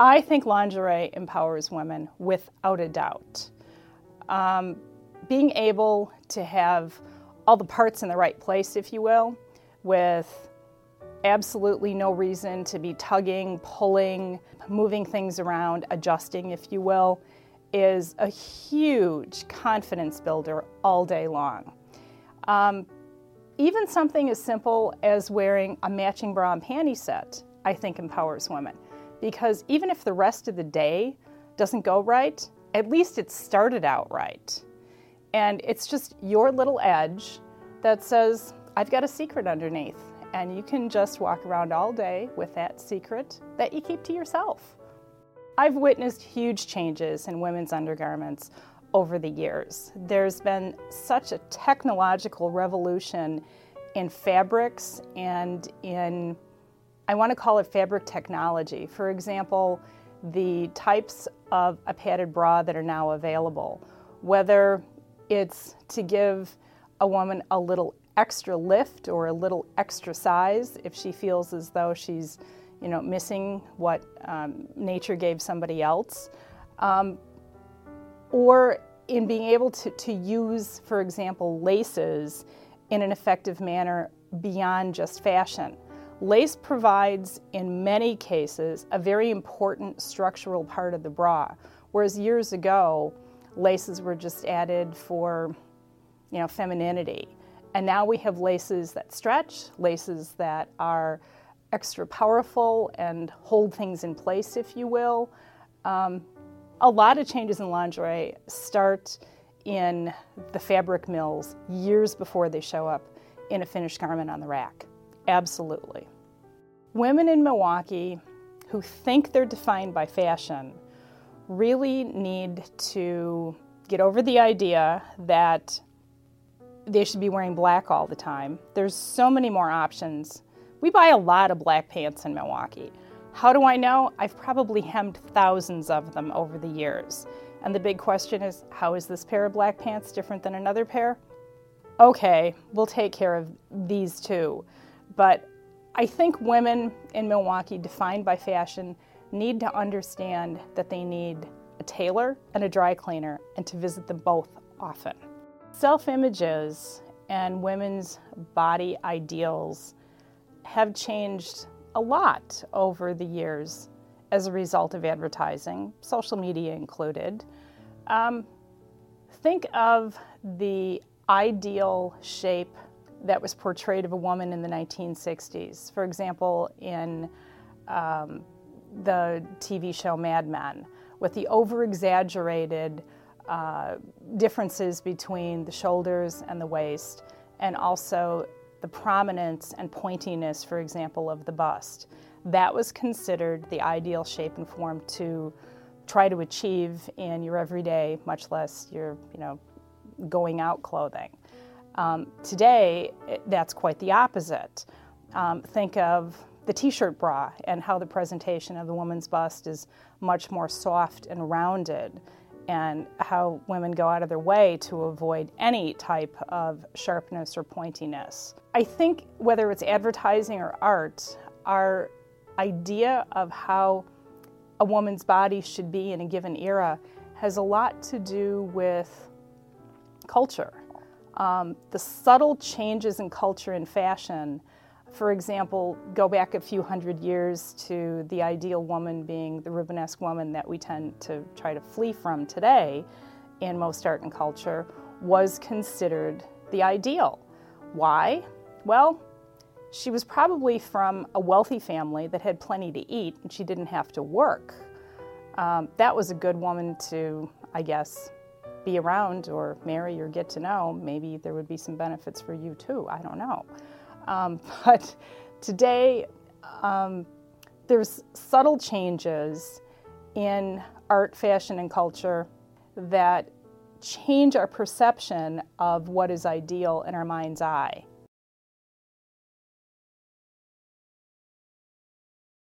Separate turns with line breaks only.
I think lingerie empowers women without a doubt. Um, being able to have all the parts in the right place, if you will, with absolutely no reason to be tugging, pulling, moving things around, adjusting, if you will, is a huge confidence builder all day long. Um, even something as simple as wearing a matching bra and panty set, I think empowers women. Because even if the rest of the day doesn't go right, at least it started out right. And it's just your little edge that says, I've got a secret underneath. And you can just walk around all day with that secret that you keep to yourself. I've witnessed huge changes in women's undergarments over the years. There's been such a technological revolution in fabrics and in, I want to call it fabric technology. For example, the types of a padded bra that are now available, whether it's to give a woman a little extra lift or a little extra size if she feels as though she's you know missing what um, nature gave somebody else um, or in being able to, to use for example laces in an effective manner beyond just fashion lace provides in many cases a very important structural part of the bra whereas years ago laces were just added for you know femininity and now we have laces that stretch, laces that are extra powerful and hold things in place, if you will. Um, a lot of changes in lingerie start in the fabric mills years before they show up in a finished garment on the rack. Absolutely. Women in Milwaukee who think they're defined by fashion really need to get over the idea that they should be wearing black all the time. There's so many more options. We buy a lot of black pants in Milwaukee. How do I know? I've probably hemmed thousands of them over the years. And the big question is how is this pair of black pants different than another pair? Okay, we'll take care of these two. But I think women in Milwaukee, defined by fashion, need to understand that they need a tailor and a dry cleaner and to visit them both often. Self images and women's body ideals have changed a lot over the years as a result of advertising, social media included. Um, think of the ideal shape that was portrayed of a woman in the 1960s. For example, in um, the TV show Mad Men, with the over exaggerated uh, differences between the shoulders and the waist, and also the prominence and pointiness, for example, of the bust. That was considered the ideal shape and form to try to achieve in your everyday, much less your, you know, going out clothing. Um, today, that's quite the opposite. Um, think of the t-shirt bra and how the presentation of the woman's bust is much more soft and rounded and how women go out of their way to avoid any type of sharpness or pointiness. I think whether it's advertising or art, our idea of how a woman's body should be in a given era has a lot to do with culture. Um, the subtle changes in culture and fashion for example, go back a few hundred years to the ideal woman being the Rubenesque woman that we tend to try to flee from today in most art and culture, was considered the ideal. Why? Well, she was probably from a wealthy family that had plenty to eat and she didn't have to work. Um, that was a good woman to, I guess, be around or marry or get to know. Maybe there would be some benefits for you too. I don't know. Um, but today, um, there's subtle changes in art, fashion, and culture that change our perception of what is ideal in our mind's eye.